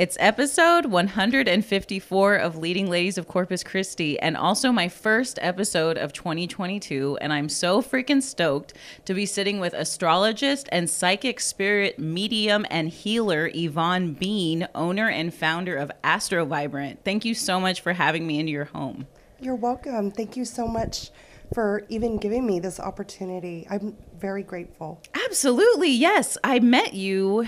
It's episode 154 of Leading Ladies of Corpus Christi, and also my first episode of 2022. And I'm so freaking stoked to be sitting with astrologist and psychic spirit medium and healer Yvonne Bean, owner and founder of Astro Vibrant. Thank you so much for having me into your home. You're welcome. Thank you so much for even giving me this opportunity. I'm very grateful. Absolutely, yes. I met you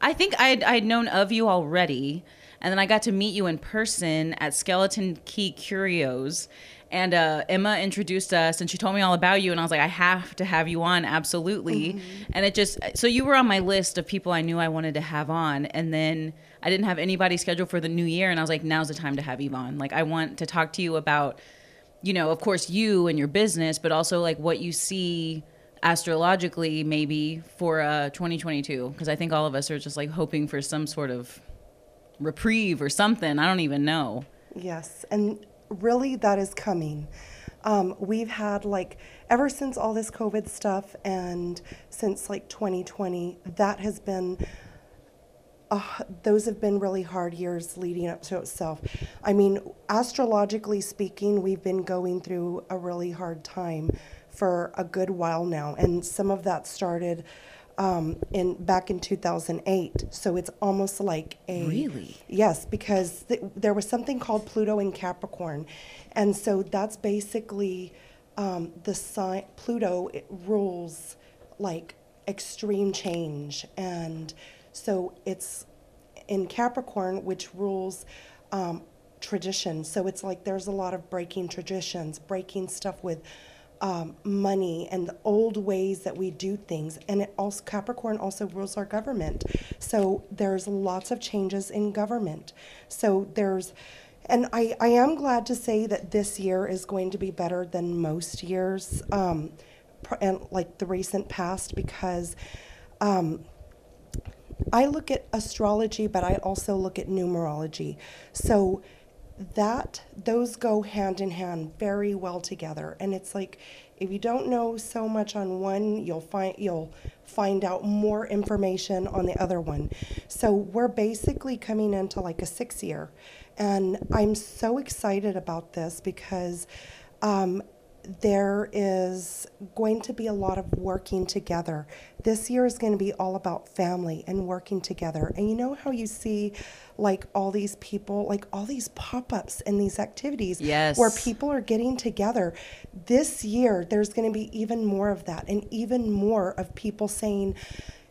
I think I'd, I'd known of you already. And then I got to meet you in person at Skeleton Key Curios. And uh, Emma introduced us and she told me all about you. And I was like, I have to have you on, absolutely. Mm-hmm. And it just, so you were on my list of people I knew I wanted to have on. And then I didn't have anybody scheduled for the new year. And I was like, now's the time to have Yvonne. Like, I want to talk to you about, you know, of course, you and your business, but also like what you see astrologically maybe for uh 2022 because I think all of us are just like hoping for some sort of reprieve or something. I don't even know. Yes, and really that is coming. Um, we've had like ever since all this COVID stuff and since like 2020, that has been uh, those have been really hard years leading up to itself. I mean, astrologically speaking, we've been going through a really hard time for a good while now, and some of that started um, in back in 2008. So it's almost like a really yes, because th- there was something called Pluto in Capricorn, and so that's basically um, the sign. Pluto rules like extreme change, and so it's in Capricorn, which rules. Um, tradition so it's like there's a lot of breaking traditions breaking stuff with um, money and the old ways that we do things. And it also Capricorn also rules our government. So there's lots of changes in government. So there's and I, I am glad to say that this year is going to be better than most years, um, and like the recent past, because um, I look at astrology, but I also look at numerology. So that those go hand in hand very well together and it's like if you don't know so much on one you'll find you'll find out more information on the other one so we're basically coming into like a six year and i'm so excited about this because um, there is going to be a lot of working together. This year is going to be all about family and working together. And you know how you see like all these people, like all these pop ups and these activities yes. where people are getting together. This year, there's going to be even more of that and even more of people saying,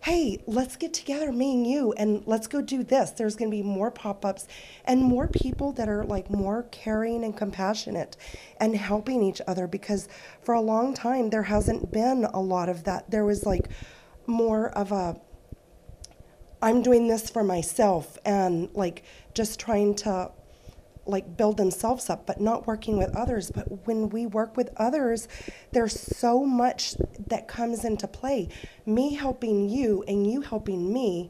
hey, let's get together, me and you, and let's go do this. There's going to be more pop ups and more people that are like more caring and compassionate and helping each other because for a long time there hasn't been a lot of that. There was like more of a, I'm doing this for myself and like just trying to like build themselves up but not working with others. But when we work with others there's so much that comes into play. Me helping you and you helping me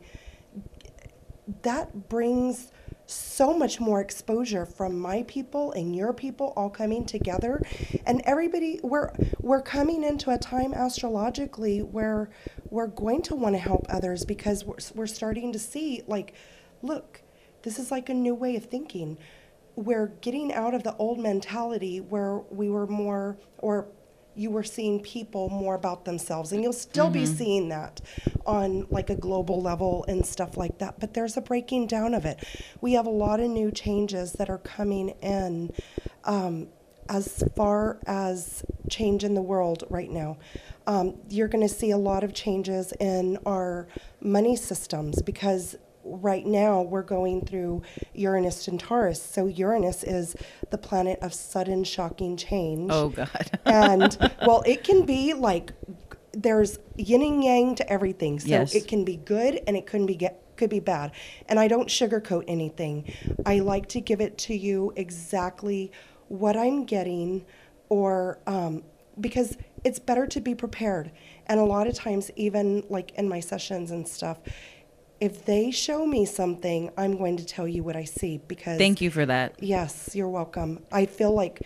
that brings so much more exposure from my people and your people all coming together. And everybody we're we're coming into a time astrologically where we're going to want to help others because we're, we're starting to see like look this is like a new way of thinking. We're getting out of the old mentality where we were more or you were seeing people more about themselves and you'll still mm-hmm. be seeing that on like a global level and stuff like that but there's a breaking down of it we have a lot of new changes that are coming in um, as far as change in the world right now um, you're going to see a lot of changes in our money systems because right now we're going through Uranus and Taurus. So Uranus is the planet of sudden shocking change. Oh God. and well, it can be like there's yin and yang to everything. So yes. it can be good and it couldn't be get could be bad. And I don't sugarcoat anything. I like to give it to you exactly what I'm getting or um, because it's better to be prepared. And a lot of times, even like in my sessions and stuff, if they show me something, I'm going to tell you what I see because Thank you for that. Yes, you're welcome. I feel like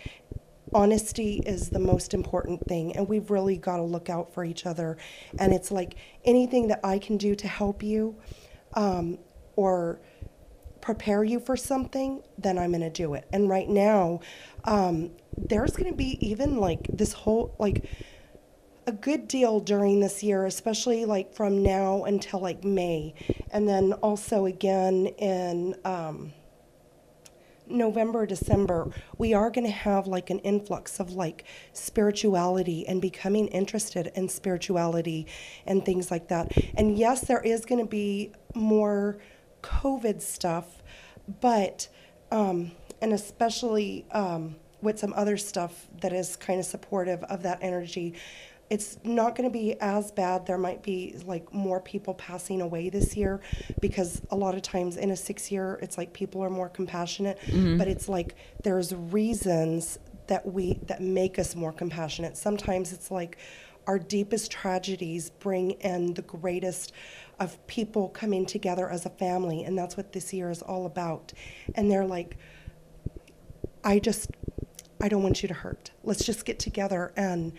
honesty is the most important thing and we've really got to look out for each other and it's like anything that I can do to help you um, or prepare you for something, then I'm going to do it. And right now, um, there's going to be even like this whole, like, a good deal during this year, especially like from now until like May. And then also again in um, November, December, we are going to have like an influx of like spirituality and becoming interested in spirituality and things like that. And yes, there is going to be more COVID stuff, but, um, and especially um, with some other stuff that is kind of supportive of that energy it's not going to be as bad. There might be like more people passing away this year because a lot of times in a six year, it's like people are more compassionate, mm-hmm. but it's like there's reasons that we that make us more compassionate. Sometimes it's like our deepest tragedies bring in the greatest of people coming together as a family, and that's what this year is all about. And they're like, I just, I don't want you to hurt. Let's just get together and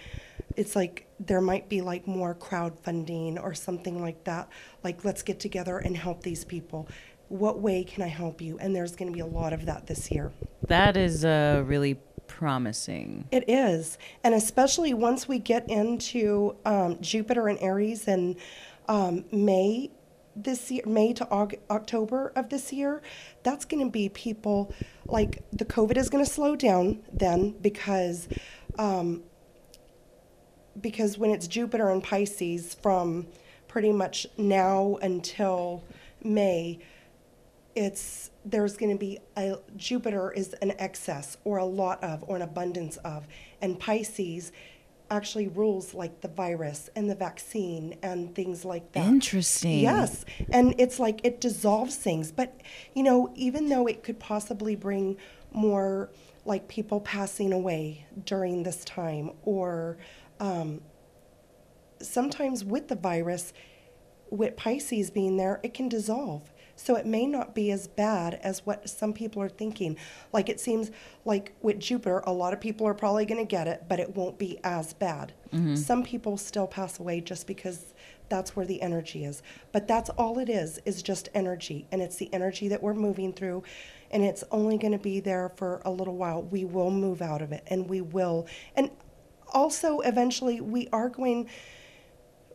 it's like there might be like more crowdfunding or something like that. Like, let's get together and help these people. What way can I help you? And there's going to be a lot of that this year. That is uh, really promising. It is. And especially once we get into um, Jupiter and Aries in um, May this year, May to October of this year, that's going to be people like the COVID is going to slow down then because um, because when it's Jupiter and Pisces from pretty much now until May, it's there's going to be a Jupiter is an excess or a lot of or an abundance of, and Pisces actually rules like the virus and the vaccine and things like that. Interesting. Yes. And it's like it dissolves things. But, you know, even though it could possibly bring more like people passing away during this time or um, sometimes with the virus, with Pisces being there, it can dissolve. So it may not be as bad as what some people are thinking. Like it seems like with Jupiter, a lot of people are probably going to get it, but it won't be as bad. Mm-hmm. Some people still pass away just because that's where the energy is. But that's all it is, is just energy. And it's the energy that we're moving through. And it's only going to be there for a little while. We will move out of it and we will. And also eventually we are going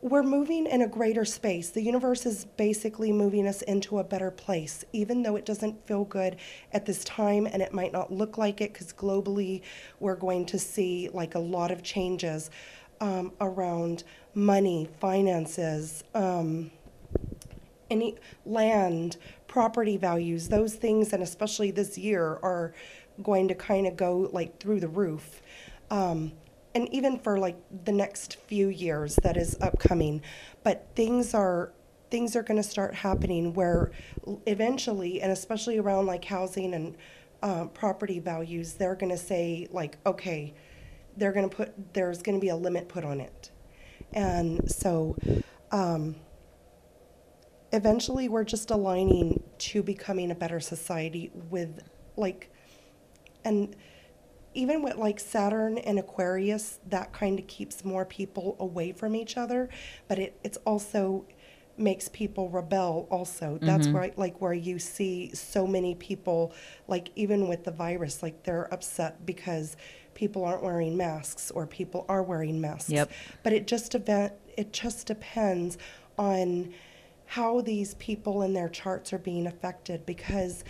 we're moving in a greater space. The universe is basically moving us into a better place, even though it doesn't feel good at this time and it might not look like it because globally we're going to see like a lot of changes um, around money, finances, um, any land, property values, those things, and especially this year are going to kind of go like through the roof. Um, and even for like the next few years that is upcoming. But things are things are going to start happening where eventually and especially around like housing and uh, property values they're going to say like okay they're going to put there's going to be a limit put on it. And so um, eventually we're just aligning to becoming a better society with like and even with like Saturn and Aquarius, that kind of keeps more people away from each other, but it, it's also makes people rebel also that's mm-hmm. where like where you see so many people like even with the virus like they're upset because people aren't wearing masks or people are wearing masks yep. but it just event it just depends on how these people and their charts are being affected because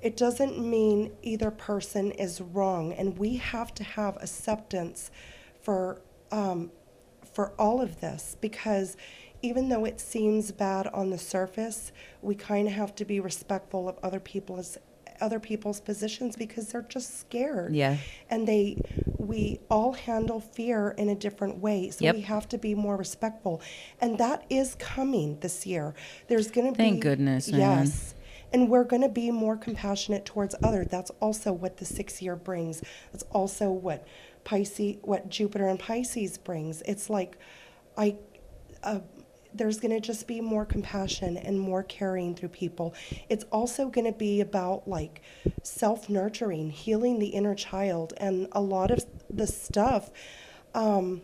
it doesn't mean either person is wrong, and we have to have acceptance for um, for all of this because even though it seems bad on the surface, we kind of have to be respectful of other people's other people's positions because they're just scared. Yeah. And they we all handle fear in a different way. So yep. we have to be more respectful. And that is coming this year. There's going to be Thank goodness. Man. And we're going to be more compassionate towards others. That's also what the six year brings. That's also what Pisces, what Jupiter and Pisces brings. It's like, I, uh, there's going to just be more compassion and more caring through people. It's also going to be about like self nurturing, healing the inner child, and a lot of the stuff. Um,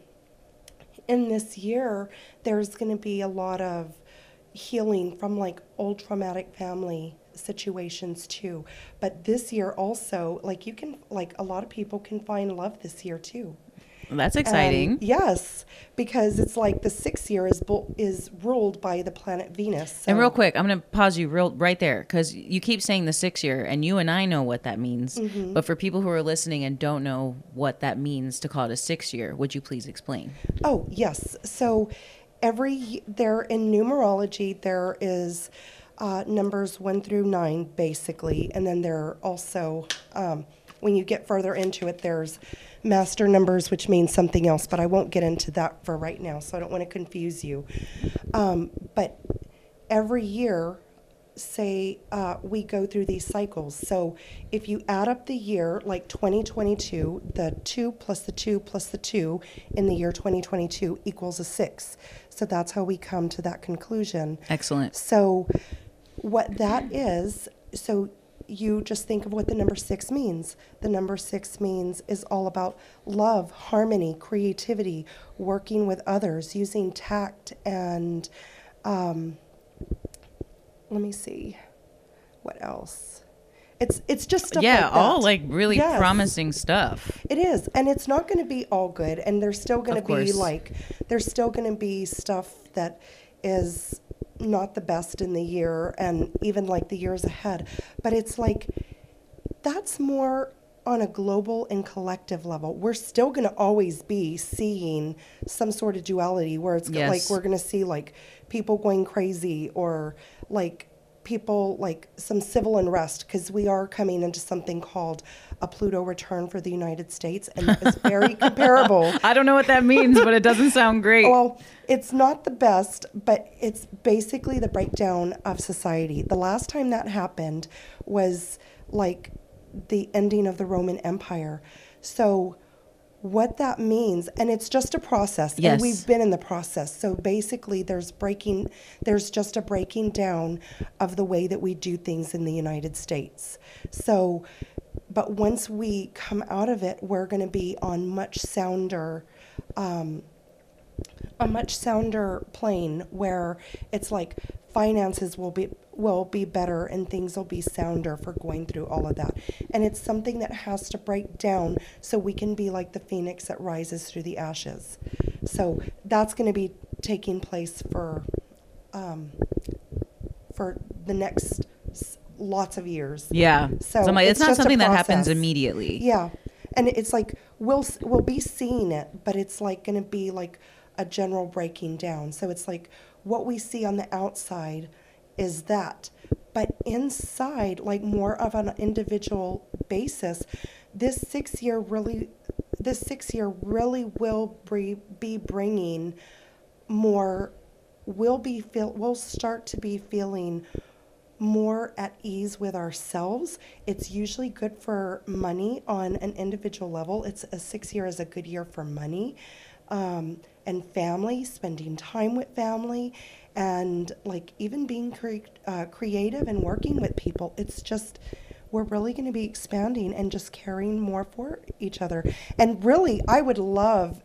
in this year, there's going to be a lot of healing from like old traumatic family situations too. But this year also, like you can, like a lot of people can find love this year too. That's And exciting. yes, because it's like the sixth year is bu- is ruled by the planet Venus. and real quick, I'm going to pause you real right there because you keep saying the six year, and you and I know what that means. Mm-hmm. But for people who are listening and don't know what that means to call it a six year, would you please explain? Oh, yes. So every there in numerology there is uh, numbers one through nine basically, and then there are also um, when you get further into it, there's master numbers, which means something else. But I won't get into that for right now, so I don't want to confuse you. Um, but every year say uh, we go through these cycles. So if you add up the year, like 2022, the 2 plus the 2 plus the 2 in the year 2022 equals a 6. So that's how we come to that conclusion. Excellent. So what that is, so you just think of what the number six means. The number six means is all about love, harmony, creativity, working with others, using tact and um, let me see what else. It's it's just stuff yeah, like that. all like really Yes. promising stuff. It is, and it's not going to be all good, and there's still going to be like there's still going to be stuff that is not the best in the year, and even like the years ahead. But it's like that's more on a global and collective level. We're still going to always be seeing some sort of duality where it's Yes. like we're going to see like people going crazy or like people like some civil unrest because we are coming into something called a Pluto return for the United States and it's very comparable I don't know what that means, but it doesn't sound great. well, it's not the best, but it's basically the breakdown of society. The last time that happened was like the ending of the Roman Empire. So, what that means, and it's just a process, Yes. and we've been in the process. So basically, there's breaking, there's just a breaking down of the way that we do things in the United States. So, but once we come out of it, we're going to be on much sounder. Um, a much sounder plane where it's like finances will be will be better and things will be sounder for going through all of that and it's something that has to break down so we can be like the phoenix that rises through the ashes so that's going to be taking place for um, for the next lots of years yeah. So So, like, it's, it's not just something that happens immediately. yeah, and it's like we'll we'll be seeing it, but it's like going to be like a general breaking down. So it's like what we see on the outside is that, but inside, like more of an individual basis, this six year really, this six year really will be, be bringing more. We'll be feel. We'll start to be feeling more at ease with ourselves. It's usually good for money on an individual level. It's a six year is a good year for money um, and family, spending time with family, and like even being cre- uh, creative and working with people. It's just we're really going to be expanding and just caring more for each other. And really, I would love.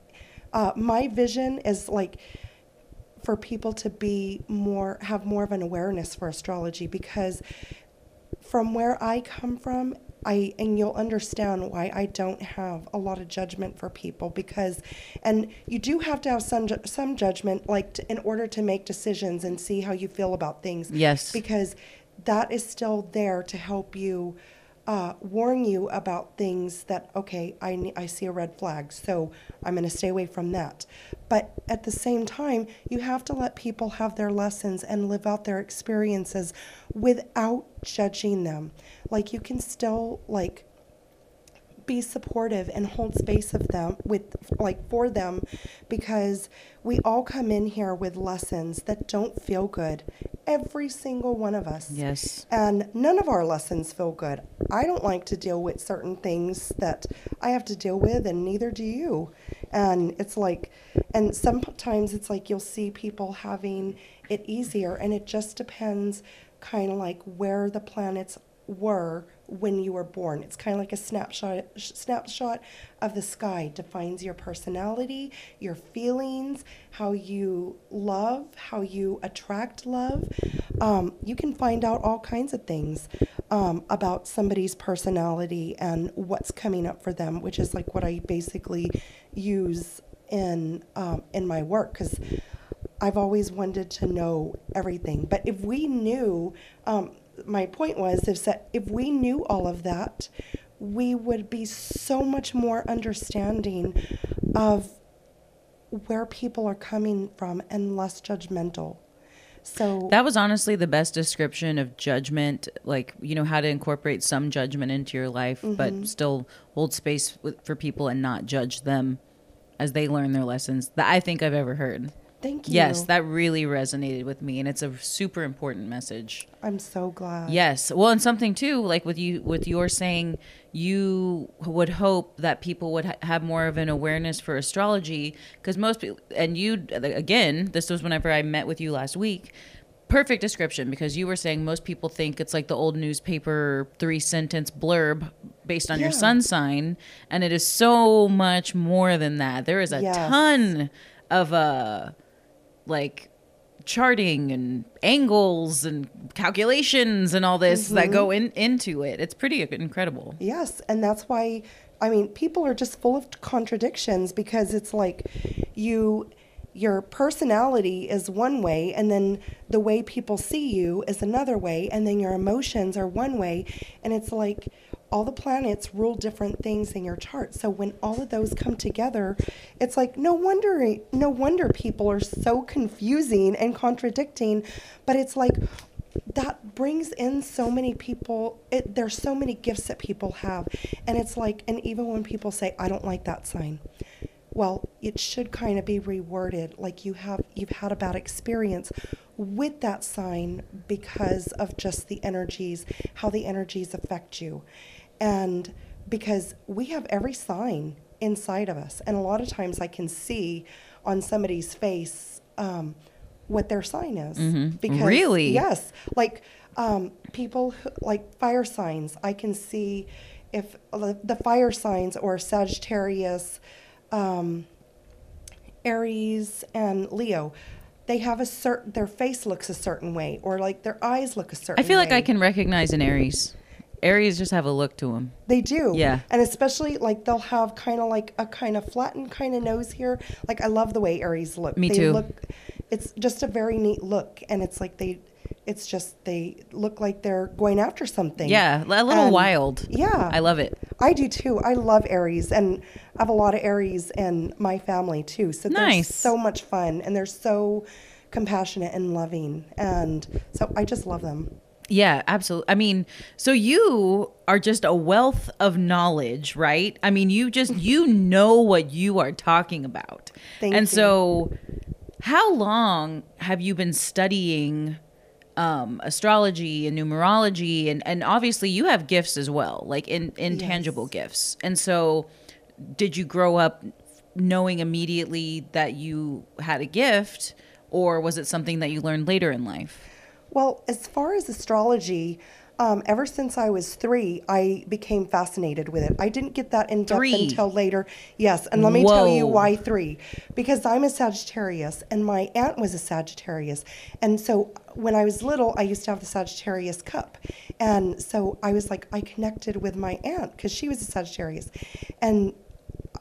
Uh, my vision is like for people to be more have more of an awareness for astrology because from where I come from I and you'll understand why I don't have a lot of judgment for people because and you do have to have some ju- some judgment like to, in order to make decisions and see how you feel about things Yes. because that is still there to help you uh, warn you about things that okay I, I see a red flag so i'm going to stay away from that. But at the same time you have to let people have their lessons and live out their experiences without judging them. Like you can still like be supportive and hold space of them with like for them because we all come in here with lessons that don't feel good every single one of us. Yes. and none of our lessons feel good. I don't like to deal with certain things that i have to deal with and neither do you. And it's like and sometimes it's like you'll see people having it easier and it just depends kind of like where the planets were when you were born. It's kind of like a snapshot snapshot of the sky defines your personality, your feelings, how you love, how you attract love. Um, you can find out all kinds of things um, about somebody's personality and what's coming up for them, which is like what I basically use in um, in my work because I've always wanted to know everything. But if we knew, um, my point was, is that if we knew all of that, we would be so much more understanding of where people are coming from and less judgmental. So That was honestly the best description of judgment, like, you know, how to incorporate some judgment into your life, but mm-hmm. still hold space for people and not judge them as they learn their lessons that I think I've ever heard. Thank you. Yes, that really resonated with me, and it's a super important message. I'm so glad. Yes. Well, and something too, like with you, with your saying, you would hope that people would ha- have more of an awareness for astrology, because most people, and you, again, this was whenever I met with you last week. Perfect description, because you were saying most people think it's like the old newspaper three sentence blurb based on your sun sign, and it is so much more than that. There is a Yes. ton of uh like charting and angles and calculations and all this that mm-hmm. go in into it. It's pretty incredible. Yes, and that's why I mean people are just full of contradictions because it's like you your personality is one way and then the way people see you is another way and then your emotions are one way and it's like all the planets rule different things in your chart. So when all of those come together, it's like no wonder no wonder people are so confusing and contradicting, but it's like that brings in so many people it, there's so many gifts that people have and it's like and even when people say i don't like that sign well it should kind of be reworded like you have you've had a bad experience with that sign because of just the energies how the energies affect you and because we have every sign inside of us and a lot of times i can see on somebody's face um, what their sign is because Really? yes like um, people who, like fire signs i can see if the the fire signs or sagittarius um, aries and leo they have a certain their face looks a certain way or like their eyes look a certain I feel like way. I can recognize an Aries. Aries just have a look to them. They do. Yeah. And especially like they'll have kind of like a kind of flattened kind of nose here. Like I love the way Aries look. Me they too. Look, it's just a very neat look, and it's like they, it's just they look like they're going after something. Yeah, a little And- wild. Yeah. I love it. I do too. I love Aries, and I have a lot of Aries in my family too. So Nice. they're so much fun, and they're so compassionate and loving, and so I just love them. Yeah, absolutely. I mean, so you are just a wealth of knowledge, right? I mean, you just you know what you are talking about. Thank and you. so how long have you been studying um astrology and numerology and and obviously you have gifts as well, like in intangible gifts. And so did you grow up knowing immediately that you had a gift or was it something that you learned later in life? Well, as far as astrology, um, ever since I was three, I became fascinated with it. I didn't get that in depth Three? until later. Yes, and let me tell you why three. Because I'm a Sagittarius, and my aunt was a Sagittarius, and so when I was little, I used to have the Sagittarius cup, and so I was like, I connected with my aunt because she was a Sagittarius, and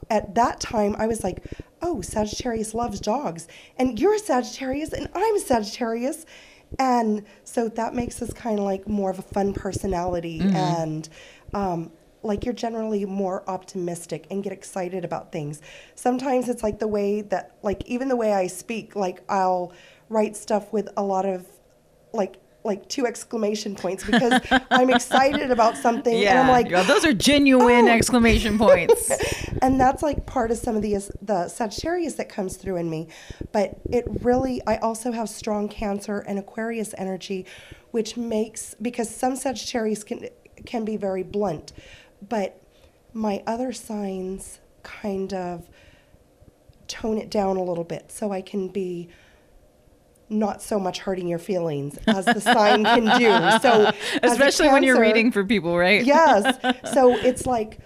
at that time I was like, oh, Sagittarius loves dogs. And you're a Sagittarius and I'm a Sagittarius. And so that makes us kind of like more of a fun personality and um, like you're generally more optimistic and get excited about things. Sometimes it's like the way that like even the way I speak, like I'll write stuff with a lot of like like two exclamation points because I'm excited about something and I'm like Yeah, those are genuine "Oh." exclamation points. and that's like part of some of the the Sagittarius that comes through in me. But it really, I also have strong Cancer and Aquarius energy, which makes because some Sagittarius can can be very blunt, but my other signs kind of tone it down a little bit so I can be not so much hurting your feelings as the sign can do. So, Especially when you're reading for people, right? yes. So it's like,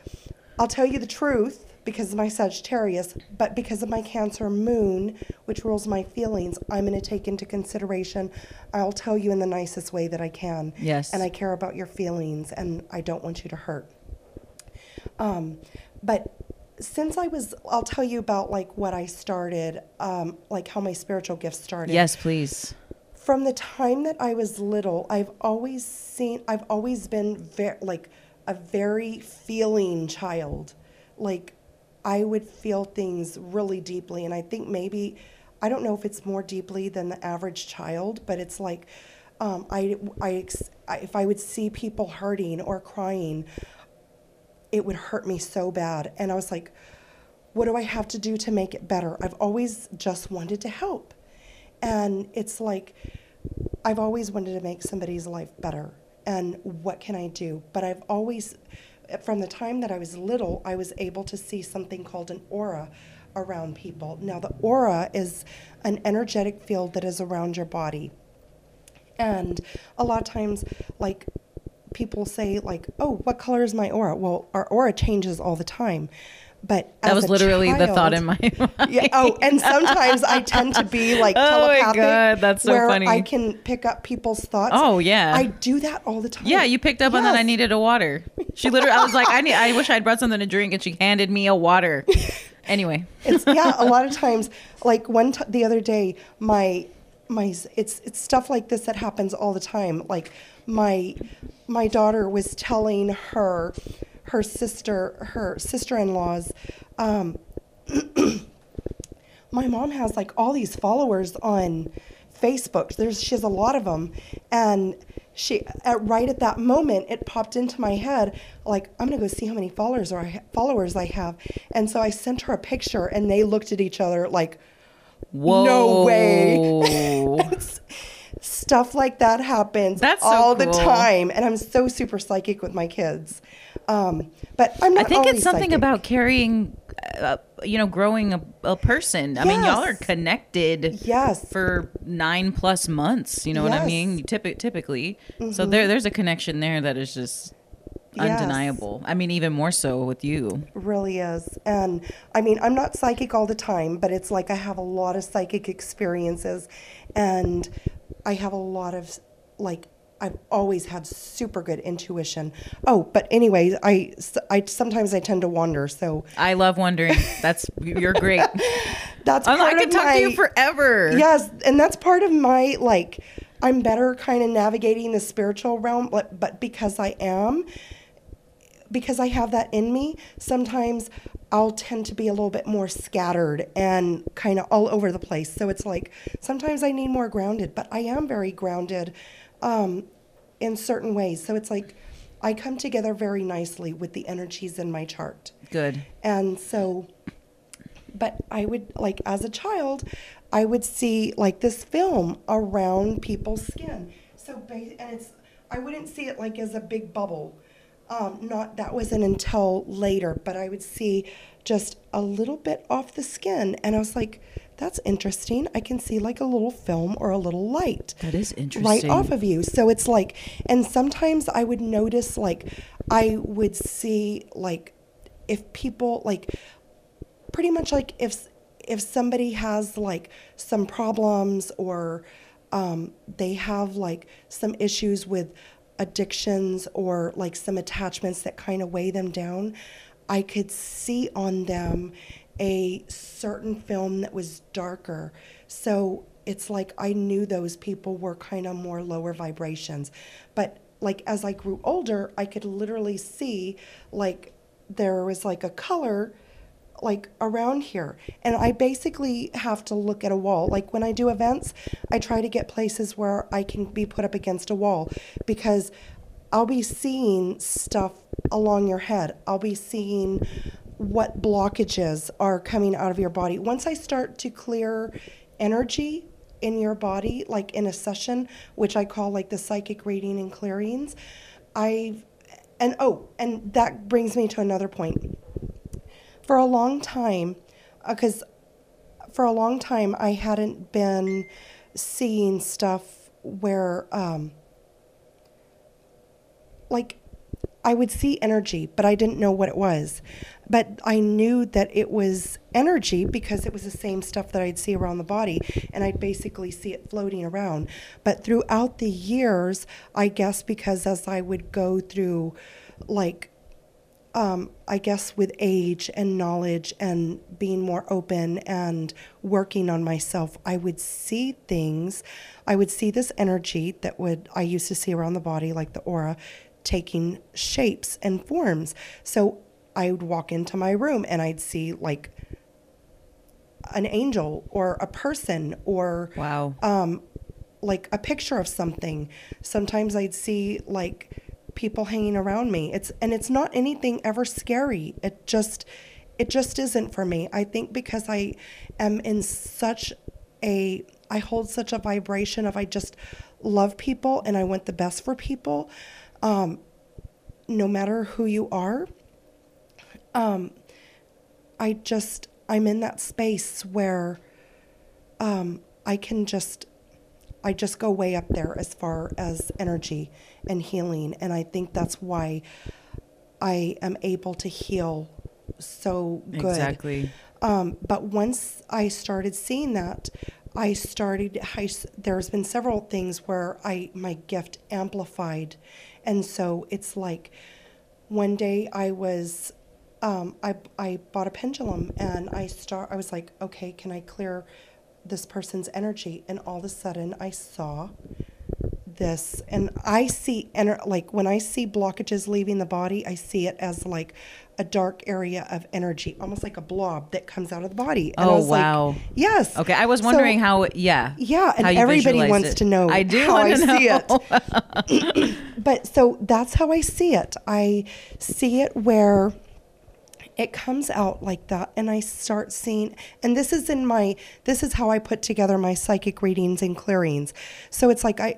I'll tell you the truth because of my Sagittarius, but because of my Cancer moon, which rules my feelings, I'm going to take into consideration. I'll tell you in the nicest way that I can. Yes. And I care about your feelings and I don't want you to hurt. Um, but since I was, I'll tell you about like what I started, um, like how my spiritual gifts started Yes, please. from the time that I was little, I've always seen, I've always been very, like a very feeling child. Like I would feel things really deeply. And I think maybe, I don't know if it's more deeply than the average child, but it's like, um, I, I, I, if I would see people hurting or crying, it would hurt me so bad. And I was like, what do I have to do to make it better? I've always just wanted to help. And it's like, I've always wanted to make somebody's life better. And what can I do? But I've always, from the time that I was little, I was able to see something called an aura around people. Now, the aura is an energetic field that is around your body. And a lot of times, like, people say, like, oh, what color is my aura? Well, our aura changes all the time. But That was literally the thought in my mind. yeah. Oh, and sometimes I tend to be like Oh telepathic. God, that's so where funny. I can pick up people's thoughts. Oh, yeah. I do that all the time. Yeah, you picked up on that. I needed a water. She literally, I was like, I need. I wish I'd brought something to drink, and she handed me a water. Anyway, It's yeah. A lot of times, like one t- the other day, my my it's it's stuff like this that happens all the time. Like my my daughter was telling her her sister her sister in laws. Um, my mom has like all these followers on Facebook. There's she has a lot of them, and she at, right at that moment it popped into my head like I'm gonna go see how many followers or I followers I have, and so I sent her a picture, and they looked at each other like, whoa, no way. Stuff like that happens That's so all the cool. time, and I'm so super psychic with my kids. Um, but I'm not I think it's something psychic. about carrying, uh, you know, growing a, a person. I mean, y'all are connected. Yes. For nine plus months, you know what I mean. Typi- typically, so there, there's a connection there that is just Yes. undeniable. I mean, even more so with you. really is. And I mean, I'm not psychic all the time, but it's like I have a lot of psychic experiences and I have a lot of like I've always had super good intuition. Oh, but anyways, I, I sometimes I tend to wander, so I love wondering. That's you're great. that's I'm, part I could of talk my, to you forever. Yes, and that's part of my like I'm better kind of navigating the spiritual realm, but, but because I am because I have that in me, sometimes I'll tend to be a little bit more scattered and kind of all over the place. So it's like sometimes I need more grounded, but I am very grounded um, in certain ways. So it's like I come together very nicely with the energies in my chart. Good. And so, but I would like as a child, I would see like this film around people's skin. So, and it's I wouldn't see it like as a big bubble. Um, not that wasn't until later, but I would see just a little bit off the skin, and I was like, "That's interesting. I can see like a little film or a little light." That is interesting right off of you. So it's like, and sometimes I would notice, like, I would see, like, if people, like, pretty much like if if somebody has like some problems or um, they have like some issues with addictions or like some attachments that kind of weigh them down, I could see on them a certain film that was darker. So it's like I knew those people were kind of more lower vibrations. But like as I grew older, I could literally see like there was like a color like around here. And i basically have to look at a wall. Like when i do events i try to get places where i can be put up against a wall because i'll be seeing stuff along your head. I'll be seeing what blockages are coming out of your body. Once i start to clear energy in your body like in a session which i call like the psychic reading and clearings i've and oh and that brings me to another point for a long time, because for a long time I hadn't been seeing stuff where um, like I would see energy, but I didn't know what it was. But I knew that it was energy because it was the same stuff that I'd see around the body, and I'd basically see it floating around. But throughout the years, I guess because as I would go through, like, um, I guess with age and knowledge and being more open and working on myself, I would see things. I would see this energy that would I used to see around the body, like the aura, taking shapes and forms. So I would walk into my room and I'd see like an angel or a person or Wow. um, like a picture of something. Sometimes I'd see like people hanging around me. It's and it's not anything ever scary. It just it just isn't for me. I think because I am in such a I hold such a vibration of I just love people and I want the best for people. Um, no matter who you are, um, I just I'm in that space where um, I can just I just go way up there as far as energy and healing, and I think that's why I am able to heal so good. Exactly. Um, but once I started seeing that, I started. I, there's been several things where I my gift amplified, and so it's like one day I was. Um, I, I bought a pendulum and I start I was like okay can I clear this person's energy and all of a sudden I saw this and I see ener- like when I see blockages leaving the body I see it as like a dark area of energy almost like a blob that comes out of the body and Oh, was like, wow. yes Okay, I was So- wondering how. Yeah. yeah and everybody wants it. to know I do how I wanna see it but so that's how I see it I see it where it comes out like that and i start seeing and this is in my this is how i put together my psychic readings and clearings so it's like i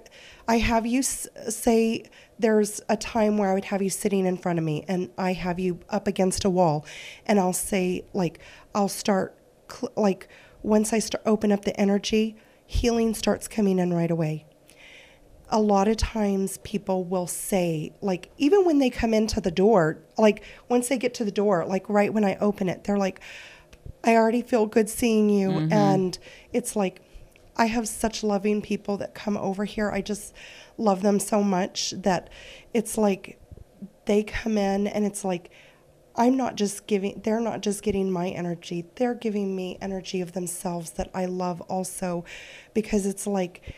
i have you s- say there's a time where i would have you sitting in front of me and i have you up against a wall and i'll say like i'll start cl- like once i start open up the energy healing starts coming in right away. A lot of times people will say like even when they come into the door like once they get to the door like right when i open it they're like i already feel good seeing you mm-hmm. and it's like i have such loving people that come over here i just love them so much that it's like they come in and it's like I'm not just giving, they're not just getting my energy, they're giving me energy of themselves that I love also because it's like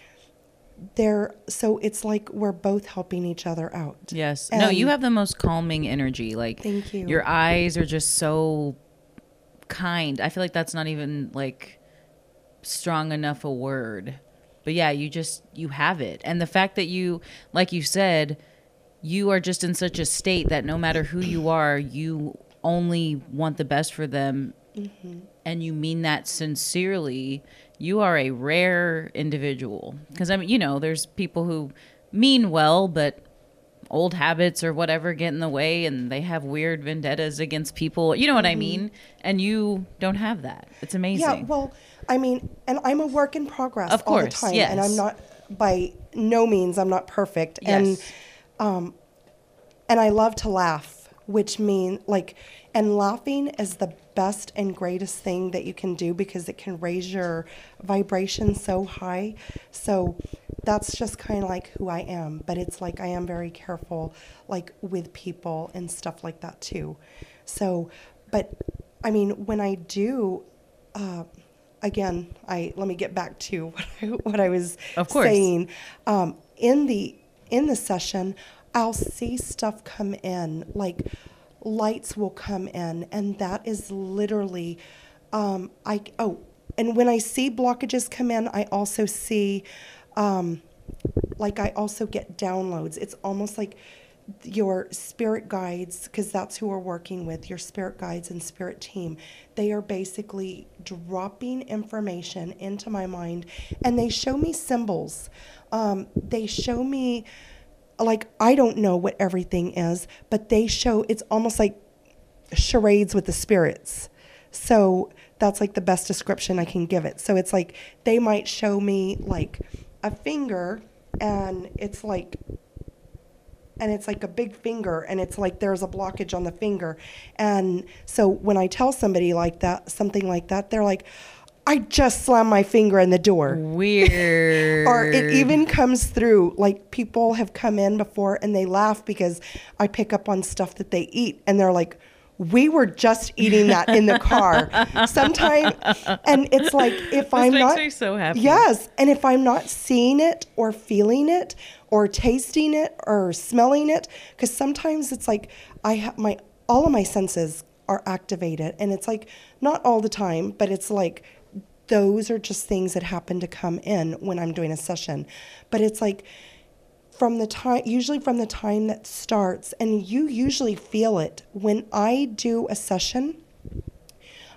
they're, so it's like we're both helping each other out. Yes. no, you have the most calming energy. Like Thank you. Your eyes are just so kind. I feel like that's not even like strong enough a word. But yeah, you just you have it. And the fact that you like you said, you are just in such a state that no matter who you are, you only want the best for them mm-hmm. and you mean that sincerely, you are a rare individual. Because I mean, you know, there's people who mean well, but old habits or whatever get in the way and they have weird vendettas against people. You know what I mm-hmm. mean? And you don't have that. It's amazing. Yeah, well, I mean, and I'm a work in progress Of all the course, time, yes. and I'm not by no means I'm not perfect, and Yes. Um, and I love to laugh, which mean like, and laughing is the best and greatest thing that you can do because it can raise your vibration so high. So that's just kind of like who I am. But it's like I am very careful, like with people and stuff like that too. So, but I mean, when I do, uh, again, I let me get back to what I, what I was Of course. saying. Um, in the in the session, I'll see stuff come in, like lights will come in, and that is literally, um, I oh, and when I see blockages come in, I also see, um, like I also get downloads. It's almost like your spirit guides, because that's who we're working with, your spirit guides and spirit team. They are basically dropping information into my mind and they show me symbols. Um, they show me, like, I don't know what everything is, but they show it's almost like charades with the spirits. So that's like the best description I can give it. So it's like they might show me like a finger and it's like and it's like a big finger and it's like there's a blockage on the finger. And so when I tell somebody like that something like that, they're like I just slammed my finger in the door. Weird. or it even comes through like people have come in before and they laugh because I pick up on stuff that they eat and they're like we were just eating that in the car sometime and it's like if i'm makes not me so happy. yes and if i'm not seeing it or feeling it or tasting it or smelling it because sometimes it's like i have my all of my senses are activated and it's like not all the time but it's like those are just things that happen to come in when i'm doing a session. But it's like from the time usually from the time that starts and you usually feel it. When i do a session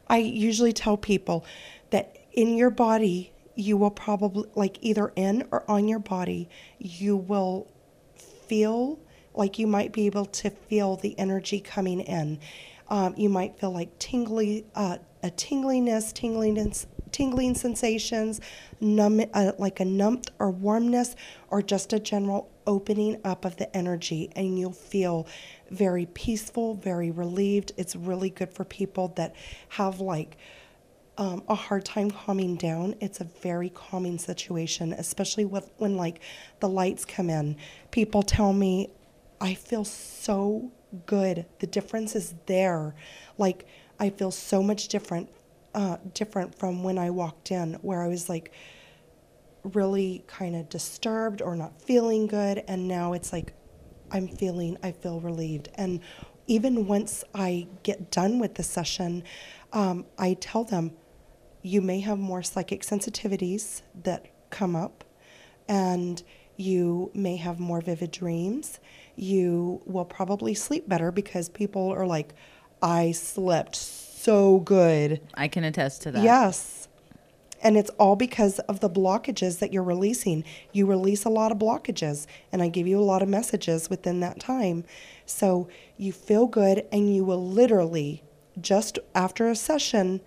i usually tell people that in your body you will probably like either in or on your body you will feel like you might be able to feel the energy coming in. Um, you might feel like tingly uh, a tingliness tingliness tingling sensations, numb, uh, like a numbed or warmness, or just a general opening up of the energy, and you'll feel very peaceful, very relieved. It's really good for people that have like um, a hard time calming down. It's a very calming situation, especially with when like the lights come in. People tell me, I feel so good. The difference is there. Like I feel so much different uh, different from when I walked in, where I was like really kind of disturbed or not feeling good. And now it's like I'm feeling, I feel relieved. And even once I get done with the session, um, I tell them, you may have more psychic sensitivities that come up, and you may have more vivid dreams. You will probably sleep better because people are like, I slept so good. I can attest to that. Yes. And it's all because of the blockages that you're releasing. You release a lot of blockages, and I give you a lot of messages within that time. So you feel good, and you will literally, just after a session,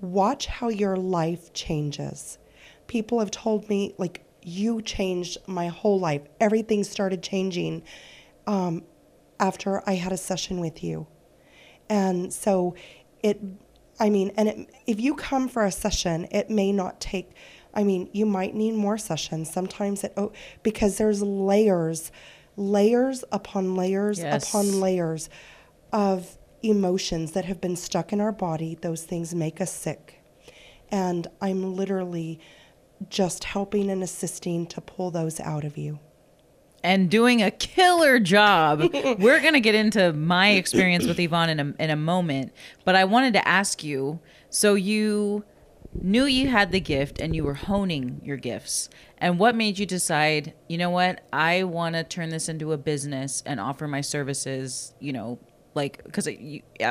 watch how your life changes. People have told me, like, you changed my whole life. Everything started changing um, after I had a session with you. And so it i mean and it, if you come for a session it may not take i mean you might need more sessions. Sometimes it oh, because there's layers layers upon layers Yes. upon layers of emotions that have been stuck in our body. Those things make us sick. And i'm literally just helping and assisting to pull those out of you and doing a killer job. We're going to get into my experience with Yvonne in a, in a moment, but I wanted to ask you so you knew you had the gift and you were honing your gifts. And what made you decide, you know what, I want to turn this into a business and offer my services, you know, like because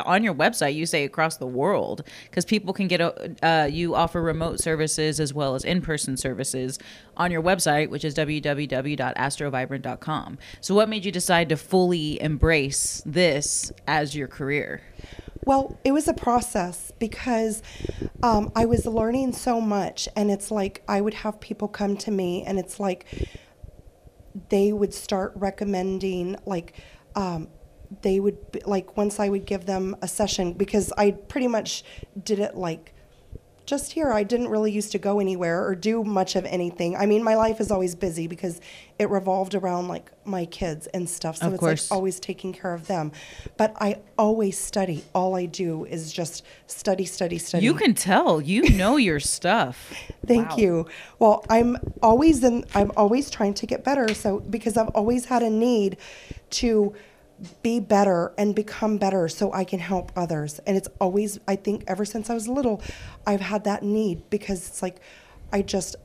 on your website you say across the world because people can get uh, you offer remote services as well as in-person services on your website which is www.astrovibrant.com so what made you decide to fully embrace this as your career? Well, it was a process because um, I was learning so much, and it's like I would have people come to me, and it's like they would start recommending, like, um, they would, be, like, once I would give them a session, because I pretty much did it like just here. I didn't really used to go anywhere or do much of anything. I mean, my life is always busy because it revolved around like my kids and stuff. So Of it's course. like always taking care of them. But I always study. All I do is just study, study, study. you can tell you know your stuff Thank Wow. you. Well, I'm always in I'm always trying to get better so because I've always had a need to be better and become better so I can help others. And it's always I think ever since I was little I've had that need because it's like I just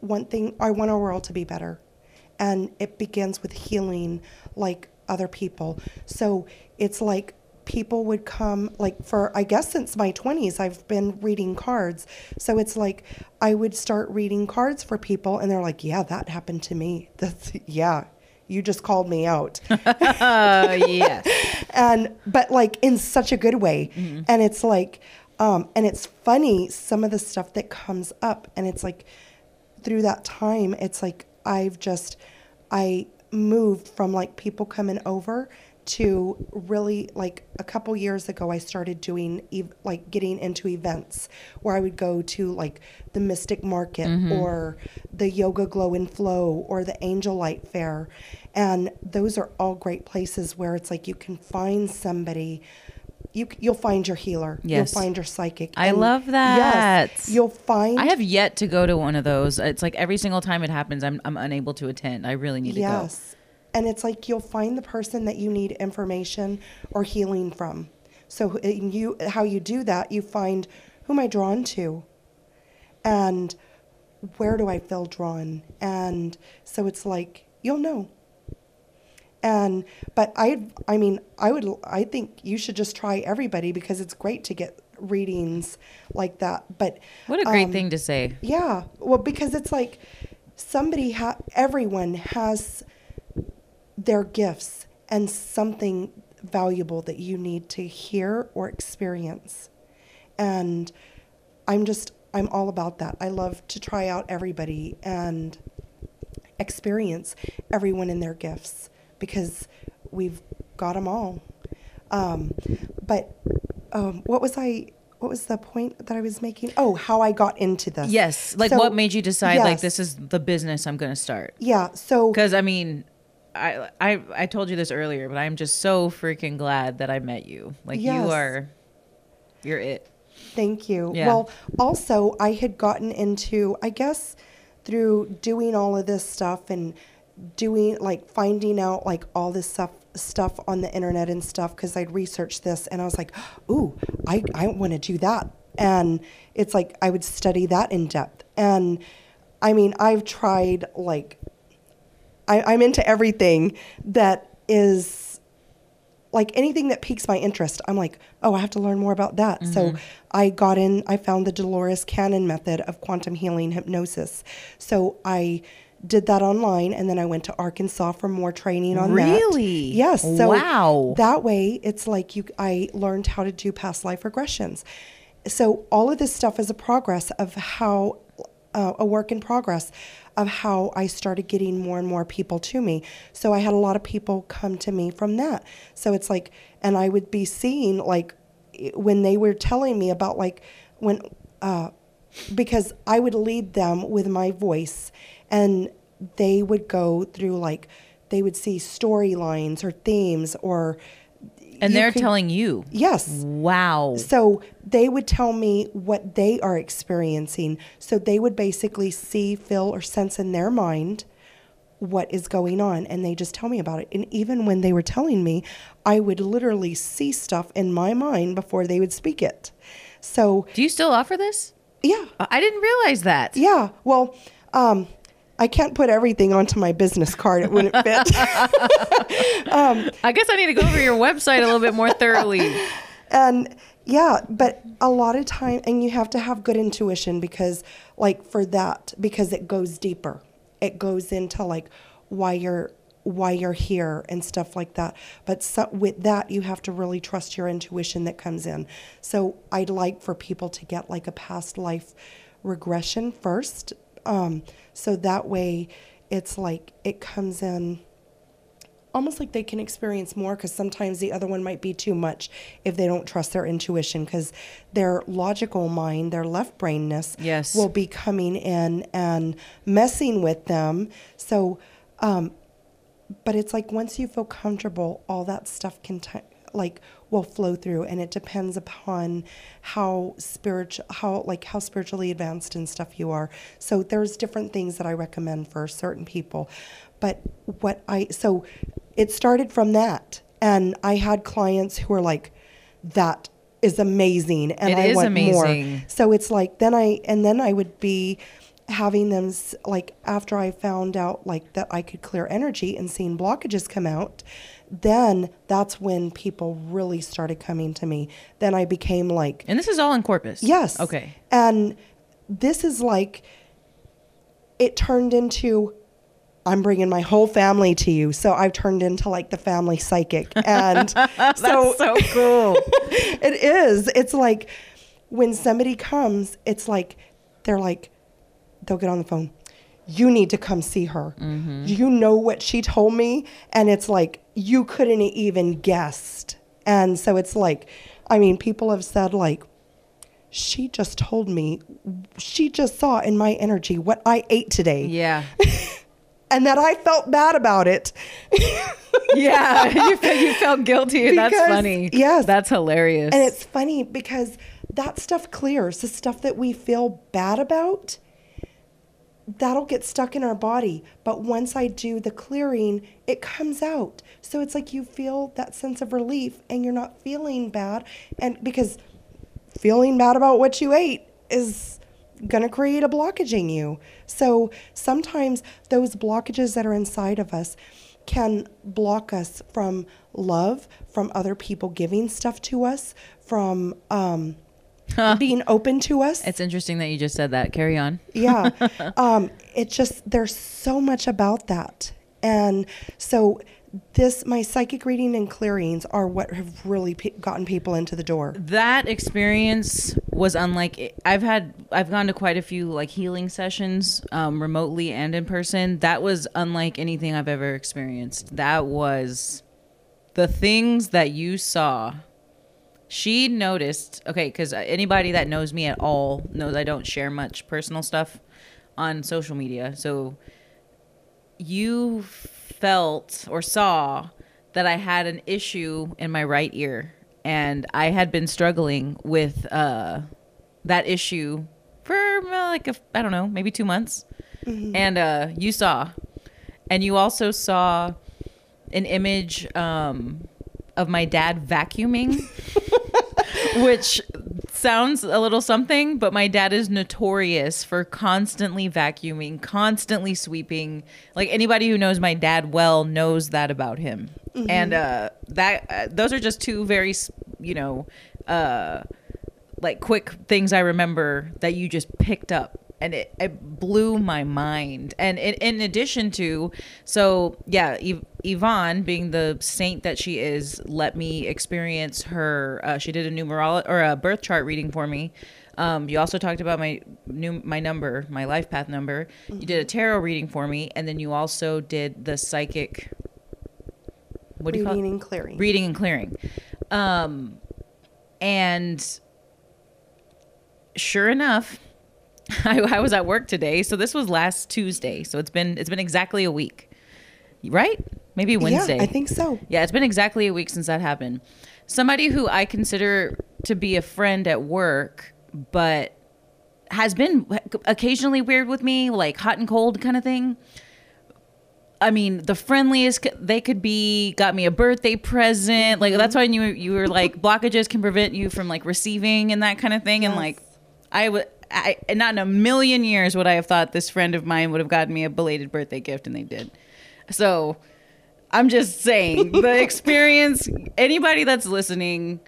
one thing I want our world to be better. And it begins with healing like other people. So it's like people would come like for I guess since my 20s I've been reading cards. So it's like I would start reading cards for people and they're like, "Yeah, that happened to me." That's yeah. You just called me out. uh, yes and but like in such a good way Mm-hmm. and it's like Um, and it's funny some of the stuff that comes up, and it's like through that time, it's like I've just I moved from like people coming over to really like a couple years ago i started doing ev- like getting into events where i would go to like the mystic market mm-hmm. or the yoga glow and flow or the angel light fair and those are all great places where it's like you can find somebody you you'll find your healer Yes. you'll find your psychic I love that. yes you'll find I have yet to go to one of those. It's like every single time it happens, I'm I'm unable to attend. I really need to go. Yes. And it's like you'll find the person that you need information or healing from. So you how you do that, you find who am I drawn to? And where do I feel drawn? And so it's like you'll know. And but I I mean, I would I think you should just try everybody because it's great to get readings like that. But What a great um, thing to say. yeah, well, because it's like somebody, ha- everyone has their gifts and something valuable that you need to hear or experience. And I'm just, I'm all about that. I love to try out everybody and experience everyone in their gifts because we've got them all. Um, but um, what was I? What was the point that I was making? Oh, how I got into this. Yes. Like So- what made you decide like this is the business I'm going to start? Yeah. So Cuz I mean, I I I told you this earlier, but I'm just so freaking glad that I met you. Like you are you're it. Thank you. Yeah. Well, also, I had gotten into, I guess, through doing all of this stuff and doing like finding out like all this stuff stuff on the internet and stuff because I'd researched this and I was like, ooh, I, I want to do that. And it's like I would study that in depth. And I mean, I've tried like I, I'm into everything that is like anything that piques my interest, I'm like, oh, I have to learn more about that. So I got in, I found the Dolores Cannon method of quantum healing hypnosis. So I did that online and then I went to Arkansas for more training on that. Really? Yes. So Wow. that way it's like you I learned how to do past life regressions. So all of this stuff is a progress of how uh, a work in progress of how I started getting more and more people to me. So I had a lot of people come to me from that. So it's like, and I would be seeing like when they were telling me about like when, uh, because I would lead them with my voice and they would go through like, they would see storylines or themes or. And they're could- telling you. Yes. Wow. So they would tell me what they are experiencing. So they would basically see, feel, or sense in their mind what is going on. And they just tell me about it. And even when they were telling me, I would literally see stuff in my mind before they would speak it. So, Do you still offer this? yeah. I didn't realize that. Yeah. Well, um, I can't put everything onto my business card. It wouldn't fit. Um, I guess I need to go over your website a little bit more thoroughly. and yeah but a lot of time and you have to have good intuition because like for that because it goes deeper it goes into like why you're why you're here and stuff like that but so, with that you have to really trust your intuition that comes in so i'd like for people to get like a past life regression first um, so that way it's like it comes in almost like they can experience more because sometimes the other one might be too much if they don't trust their intuition because their logical mind, their left brainness, Yes. will be coming in and messing with them. So, um, but it's like once you feel comfortable, all that stuff can t- like will flow through, and it depends upon how spiritual, how like how spiritually advanced and stuff you are. So there's different things that I recommend for certain people, but what I so it started from that, and I had clients who were like, "That is amazing," and It I want amazing. more. So it's like then I and then I would be having them like after I found out like that I could clear energy and seeing blockages come out, then that's when people really started coming to me. Then I became like And this is all in Corpus. yes. Okay. And this is like it turned into I'm bringing my whole family to you. So I've turned into like the family psychic. And so That's so cool. it is. It's like when somebody comes, it's like they're like they'll get on the phone. You need to come see her. Mm-hmm. You know what she told me, and it's like you couldn't even guessed. And so it's like, I mean, people have said like, she just told me, she just saw in my energy what I ate today, Yeah. and that I felt bad about it. Yeah. you, felt, you felt guilty. That's funny. yes. That's hilarious. And it's funny because that stuff clears. The stuff that we feel bad about, that'll get stuck in our body. But once I do the clearing, it comes out. So it's like you feel that sense of relief and you're not feeling bad. And because feeling bad about what you ate is going to create a blockage in you. So sometimes those blockages that are inside of us can block us from love, from other people giving stuff to us, from um, being open to us. it's interesting that you just said that. Carry on. yeah. Um, it's just, there's so much about that. And so this, my psychic reading and clearings are what have really gotten people into the door. that experience was unlike i've had i've gone to quite a few like healing sessions um, remotely and in person. That was unlike anything i've ever experienced. That was the things that you saw. She noticed okay because anybody that knows me at all knows i don't share much personal stuff on social media. So you felt or saw that I had an issue in my right ear, and I had been struggling with uh, that issue for uh, like a, I don't know, maybe two months. And uh, you saw, and you also saw an image um, of my dad vacuuming, which sounds a little something, but my dad is notorious for constantly vacuuming, constantly sweeping. Like anybody who knows my dad well knows that about him. And uh, that uh, those are just two very, you know, uh, like quick things I remember that you just picked up. And it, it blew my mind. And in, in addition to, so yeah, Yv- Yvonne, being the saint that she is, let me experience her. Uh, she did a numerology or a birth chart reading for me. Um, you also talked about my new my number, my life path number. You did a tarot reading for me, and then you also did the psychic. What do you call reading and clearing. reading and clearing um and sure enough I, I was at work today so this was last tuesday so it's been it's been exactly a week right maybe wednesday Yeah, I think so. yeah, it's been exactly a week since that happened. Somebody who I consider to be a friend at work, but has been occasionally weird with me, like hot and cold kind of thing. I mean, the friendliest they could be got me a birthday present. Like that's why you you were like blockages can prevent you from like receiving and that kind of thing. And like I would, I not in a million years would I have thought this friend of mine would have gotten me a belated birthday gift, and they did. So I'm just saying the experience. Anybody that's listening,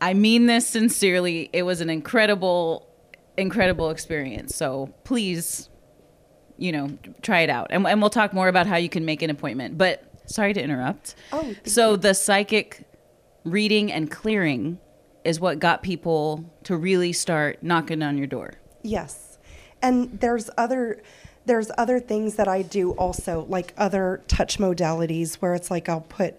I mean this sincerely. It was an incredible, incredible experience. So please, you know, try it out, and, and we'll talk more about how you can make an appointment. But sorry to interrupt. Oh, so the psychic reading and clearing is what got people to really start knocking on your door. Yes. And there's other there's other things that I do also, like other touch modalities where it's like I'll put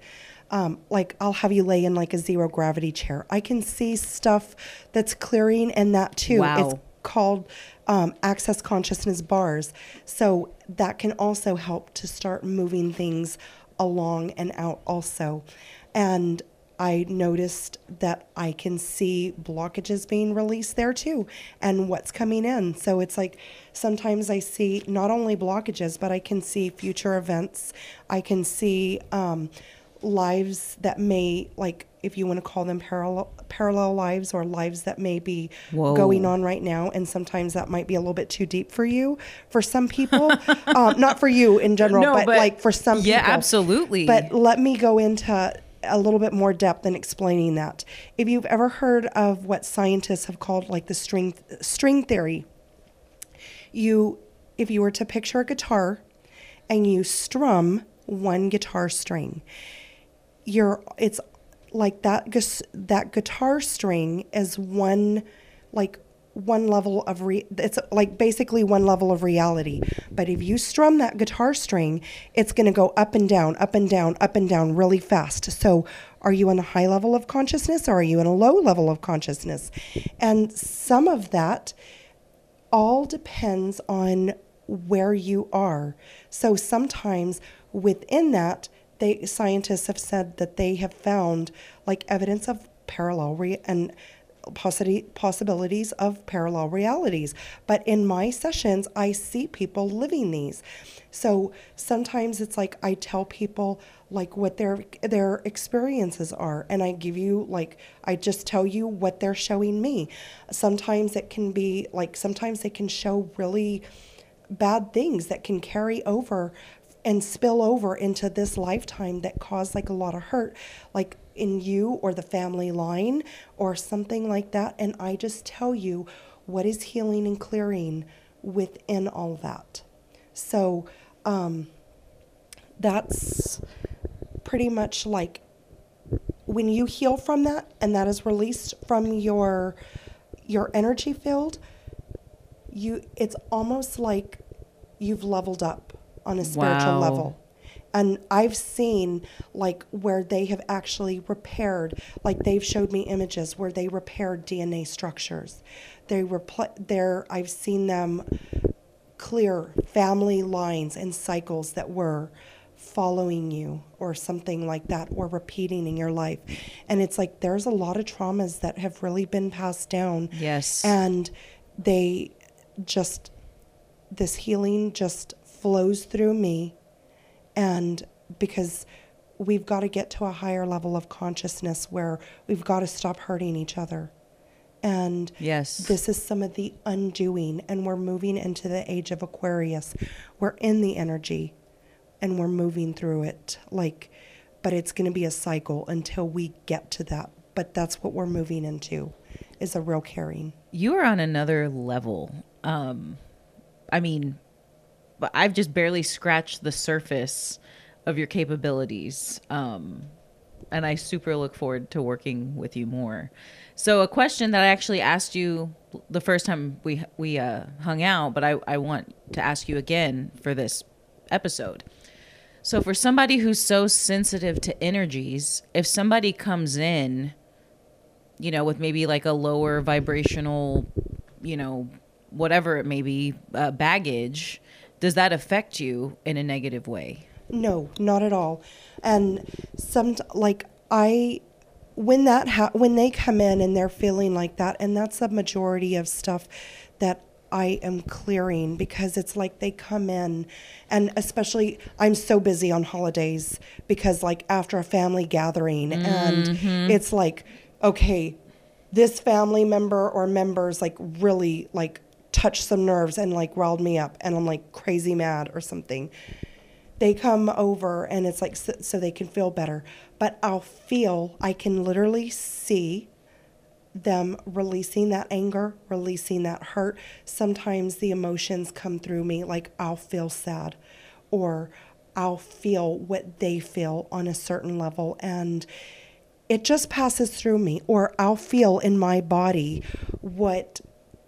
um, like I'll have you lay in like a zero gravity chair. I can see stuff that's clearing and that too. Wow. It's called um, access consciousness bars. So that can also help to start moving things along and out also. And I noticed that I can see blockages being released there too and what's coming in. So it's like sometimes I see not only blockages, but I can see future events. I can see um, lives that may, like, if you want to call them parallel, parallel lives or lives that may be Whoa. going on right now. And sometimes that might be a little bit too deep for you. For some people, um, not for you in general, No, but, but- like for some yeah, people. absolutely. But let me go into a little bit more depth in explaining that. If you've ever heard of what scientists have called like the string string theory, you if you were to picture a guitar and you strum one guitar string, you're it's like that that guitar string is one like one level of re- it's like basically one level of reality. But if you strum that guitar string it's going to go up and down up and down up and down really fast. So are you in a high level of consciousness or are you in a low level of consciousness? And some of that all depends on where you are. So sometimes within that they scientists have said that they have found like evidence of parallel re- and possi- possibilities of parallel realities. But in my sessions, I see people living these. So sometimes it's like I tell people like what their their experiences are and I give you like I just tell you what they're showing me. Sometimes it can be like sometimes they can show really bad things that can carry over and spill over into this lifetime that cause like a lot of hurt like in you or the family line or something like that and i just tell you what is healing and clearing within all that so um, that's pretty much like when you heal from that and that is released from your your energy field you it's almost like you've leveled up on a spiritual Wow. level. And I've seen like where they have actually repaired, like they've showed me images where they repaired DNA structures. They were there. I've seen them clear family lines and cycles that were following you or something like that or repeating in your life. And it's like there's a lot of traumas that have really been passed down. Yes. And they just this healing just flows through me and because we've got to get to a higher level of consciousness where we've got to stop hurting each other and Yes. this is some of the undoing and we're moving into the age of aquarius we're in the energy and we're moving through it like but it's going to be a cycle until we get to that but that's what we're moving into is a real caring you are on another level. Um, I mean, but I've just barely scratched the surface of your capabilities. Um, and I super look forward to working with you more. So, a question that I actually asked you the first time we we uh, hung out, but I, I want to ask you again for this episode. So, for somebody who's so sensitive to energies, if somebody comes in you know, with maybe like a lower vibrational, you know, whatever it may be, uh, baggage, does that affect you in a negative way? No, not at all. And some like I when that ha- when they come in and they're feeling like that and that's the majority of stuff that I am clearing because it's like they come in and especially I'm so busy on holidays because like after a family gathering and mm-hmm. it's like okay this family member or members like really like touched some nerves and like riled me up and I'm like crazy mad or something. They come over and it's like so, so they can feel better. But i'll feel i can literally see them releasing that anger releasing that hurt. Sometimes the emotions come through me like i'll feel sad or i'll feel what they feel on a certain level and it just passes through me. Or i'll feel in my body what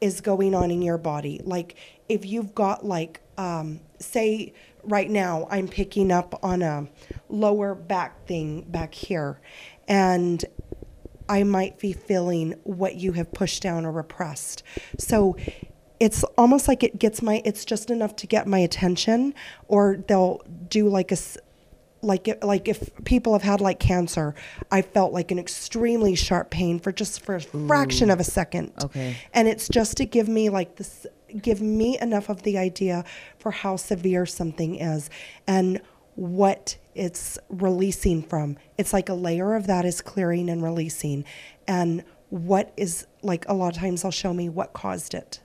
is going on in your body. Like if you've got like um, say right now i'm picking up on a lower back thing back here and i might be feeling what you have pushed down or repressed. So it's almost like it gets my it's just enough to get my attention or they'll do like a like it, like if people have had like cancer i felt like an extremely sharp pain for just for a fraction of a second. Okay. and it's just to give me like this give me enough of the idea for how severe something is and what it's releasing from. It's like a layer of that is clearing and releasing. And what is like a lot of times they'll show me what caused it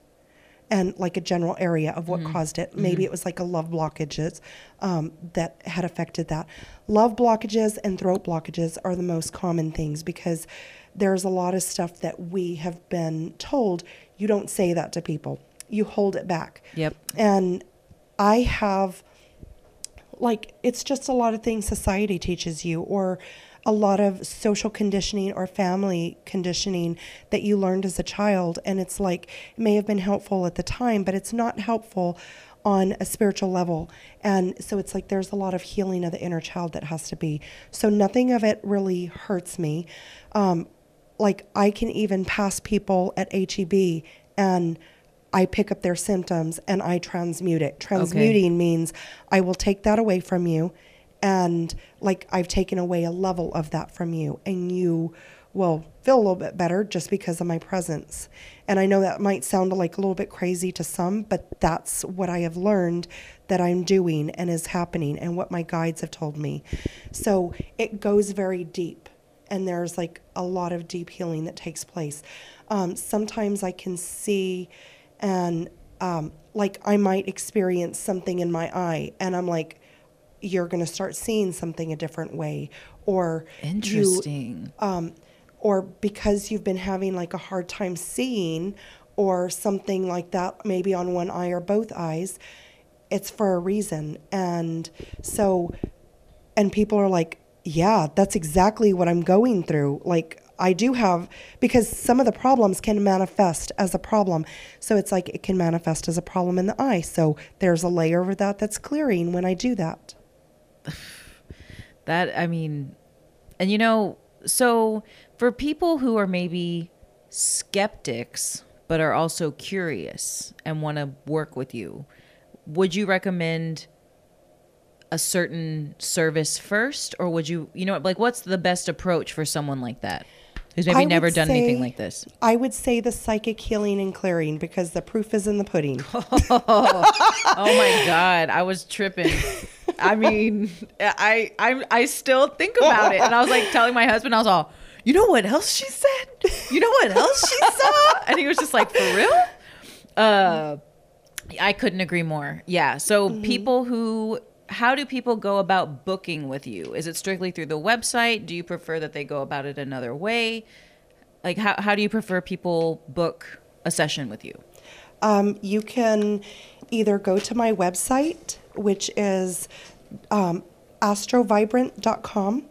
and like a general area of what caused it. Maybe it was like a love blockages um, that had affected that. Love blockages and throat blockages are the most common things because there's a lot of stuff that we have been told you don't say that to people. You hold it back. Yep. And I have like it's just a lot of things society teaches you or a lot of social conditioning or family conditioning that you learned as a child. And it's like, it may have been helpful at the time, but it's not helpful on a spiritual level. And so it's like there's a lot of healing of the inner child that has to be. So nothing of it really hurts me. Um, like I can even pass people at HEB and I pick up their symptoms and I transmute it. Transmuting means I will take that away from you and like I've taken away a level of that from you and you will feel a little bit better just because of my presence. And I know that might sound like a little bit crazy to some, but that's what I have learned that I'm doing and is happening and what my guides have told me. So it goes very deep and there's like a lot of deep healing that takes place. Um, sometimes I can see and um, like I might experience something in my eye and I'm like, you're going to start seeing something a different way or you- Interesting. um, or because you've been having like a hard time seeing or something like that, maybe on one eye or both eyes, it's for a reason. And so, and people are like, yeah, that's exactly what I'm going through. Like, I do have, because some of the problems can manifest as a problem. So it's like it can manifest as a problem in the eye. So there's a layer of that that's clearing when I do that. That I mean, and you know, so for people who are maybe skeptics but are also curious and want to work with you, would you recommend a certain service first or would you you know like what's the best approach for someone like that who's maybe I never done anything like this? I would say the psychic healing and clearing because the proof is in the pudding. Oh, oh my god, I was tripping. I mean, I I I still think about it, and I was like telling my husband, I was all, you know what else she said? You know what else she saw? And he was just like, for real? Uh, I couldn't agree more. Yeah. So people who. How do people go about booking with you? Is it strictly through the website? Do you prefer that they go about it another way? Like, how, how do you prefer people book a session with you? Um, you can either go to my website, which is um, astrovibrant.com,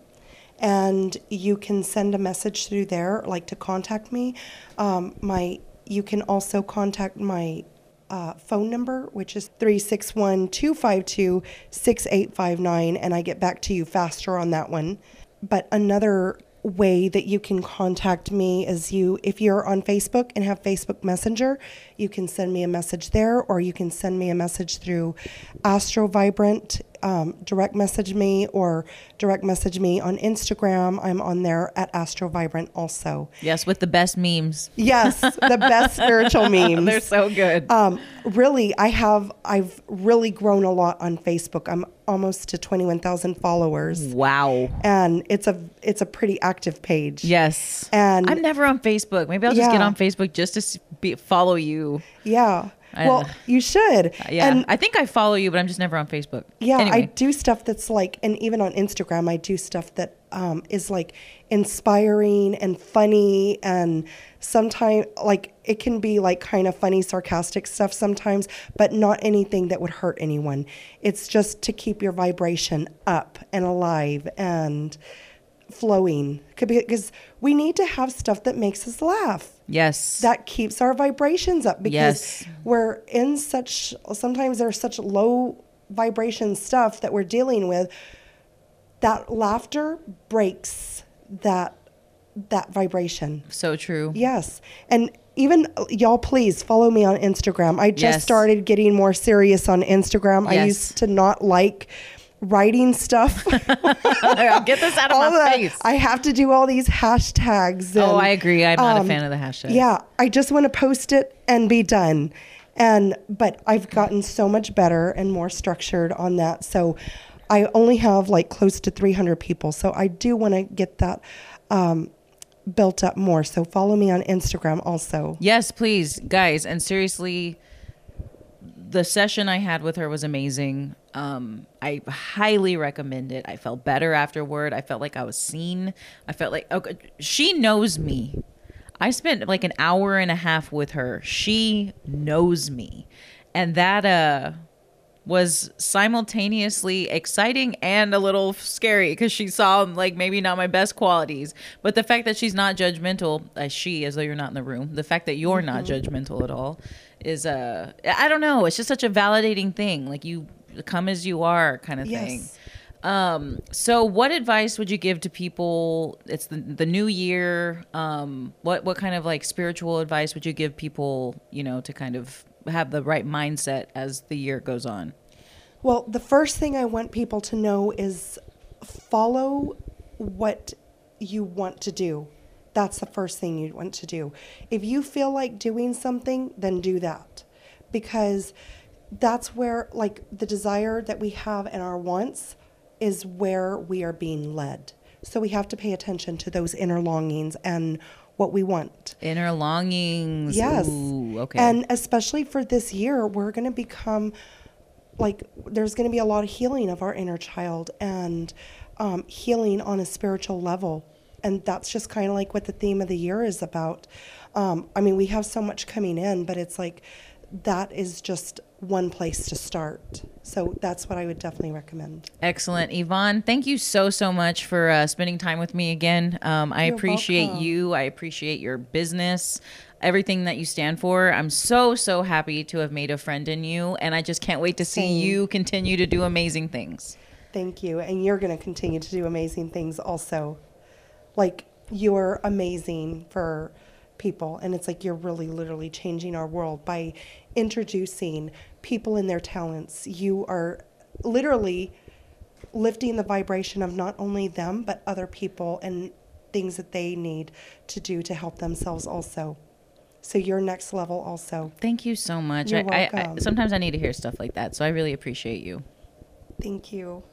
and you can send a message through there, like to contact me. Um, my you can also contact my uh, phone number, which is 361 252 6859, and I get back to you faster on that one. But another way that you can contact me is you if you're on Facebook and have Facebook Messenger, you can send me a message there or you can send me a message through Astro Vibrant um, direct message me or direct message me on Instagram. I'm on there at Astro Vibrant also. Yes, with the best memes. Yes, the best spiritual memes. They're so good. Um, really, I have I've really grown a lot on Facebook. I'm almost to 21,000 followers, wow. and it's a it's a pretty active page. Yes. And- I'm never on Facebook. Maybe I'll just get on Facebook just to be, follow you. Yeah. I- well, you should. Yeah. And I think I follow you, but I'm just never on Facebook. yeah, I do stuff that's like, and even on Instagram, I do stuff that um, is like inspiring and funny, and sometimes like it can be like kind of funny, sarcastic stuff sometimes, but not anything that would hurt anyone. It's just to keep your vibration up and alive and flowing, Could be- because we need to have stuff that makes us laugh yes. that keeps our vibrations up because Yes. we're in such sometimes there's such low vibration stuff that we're dealing with that laughter breaks that that vibration so true. yes and even y'all please follow me on instagram i just Yes. started getting more serious on instagram i used to not like writing stuff Get this out of all my the- face. i have to do all these hashtags oh, I agree. I'm not a um, fan of the hashtag. yeah, I just want to post it and be done. And but I've gotten so much better and more structured on that. So I only have like close to 300 people. So I do want to get that um, built up more. So follow me on Instagram also. Yes, please, guys. And seriously, the session I had with her was amazing. Um, I highly recommend it. I felt better afterward. I felt like I was seen. I felt like okay, she knows me. I spent like an hour and a half with her. She knows me, and that uh, was simultaneously exciting and a little scary because she saw like maybe not my best qualities. But the fact that she's not judgmental, as she, as though you're not in the room, the fact that you're not judgmental at all is uh I don't know. It's just such a validating thing. Like you come as you are kind of thing. Yes. Um, so what advice would you give to people? It's the, the new year. Um, what, what kind of like spiritual advice would you give people, you know, to kind of have the right mindset as the year goes on? Well, the first thing I want people to know is follow what you want to do. That's the first thing you want to do. If you feel like doing something, then do that. Because that's where, like, the desire that we have and our wants is where we are being led. So we have to pay attention to those inner longings and what we want. Inner longings. Yes. Ooh, okay. And especially for this year, we're going to become like, there's going to be a lot of healing of our inner child and um, healing on a spiritual level. And that's just kind of like what the theme of the year is about. Um, I mean, we have so much coming in, but it's like that is just one place to start. So that's what I would definitely recommend. Excellent. Yvonne, thank you so, so much for uh, spending time with me again. Um, I You're appreciate welcome. you. I appreciate your business, everything that you stand for. I'm so, so happy to have made a friend in you. And I just can't wait to see Same. you continue to do amazing things. Thank you. And you're going to continue to do amazing things also. Like, you're amazing for people. And it's like you're really literally changing our world by introducing people and their talents. You are literally lifting the vibration of not only them, but other people and things that they need to do to help themselves also. So you're next level also. Thank you so much. You're I, I, I, sometimes I need to hear stuff like that. So I really appreciate you. Thank you.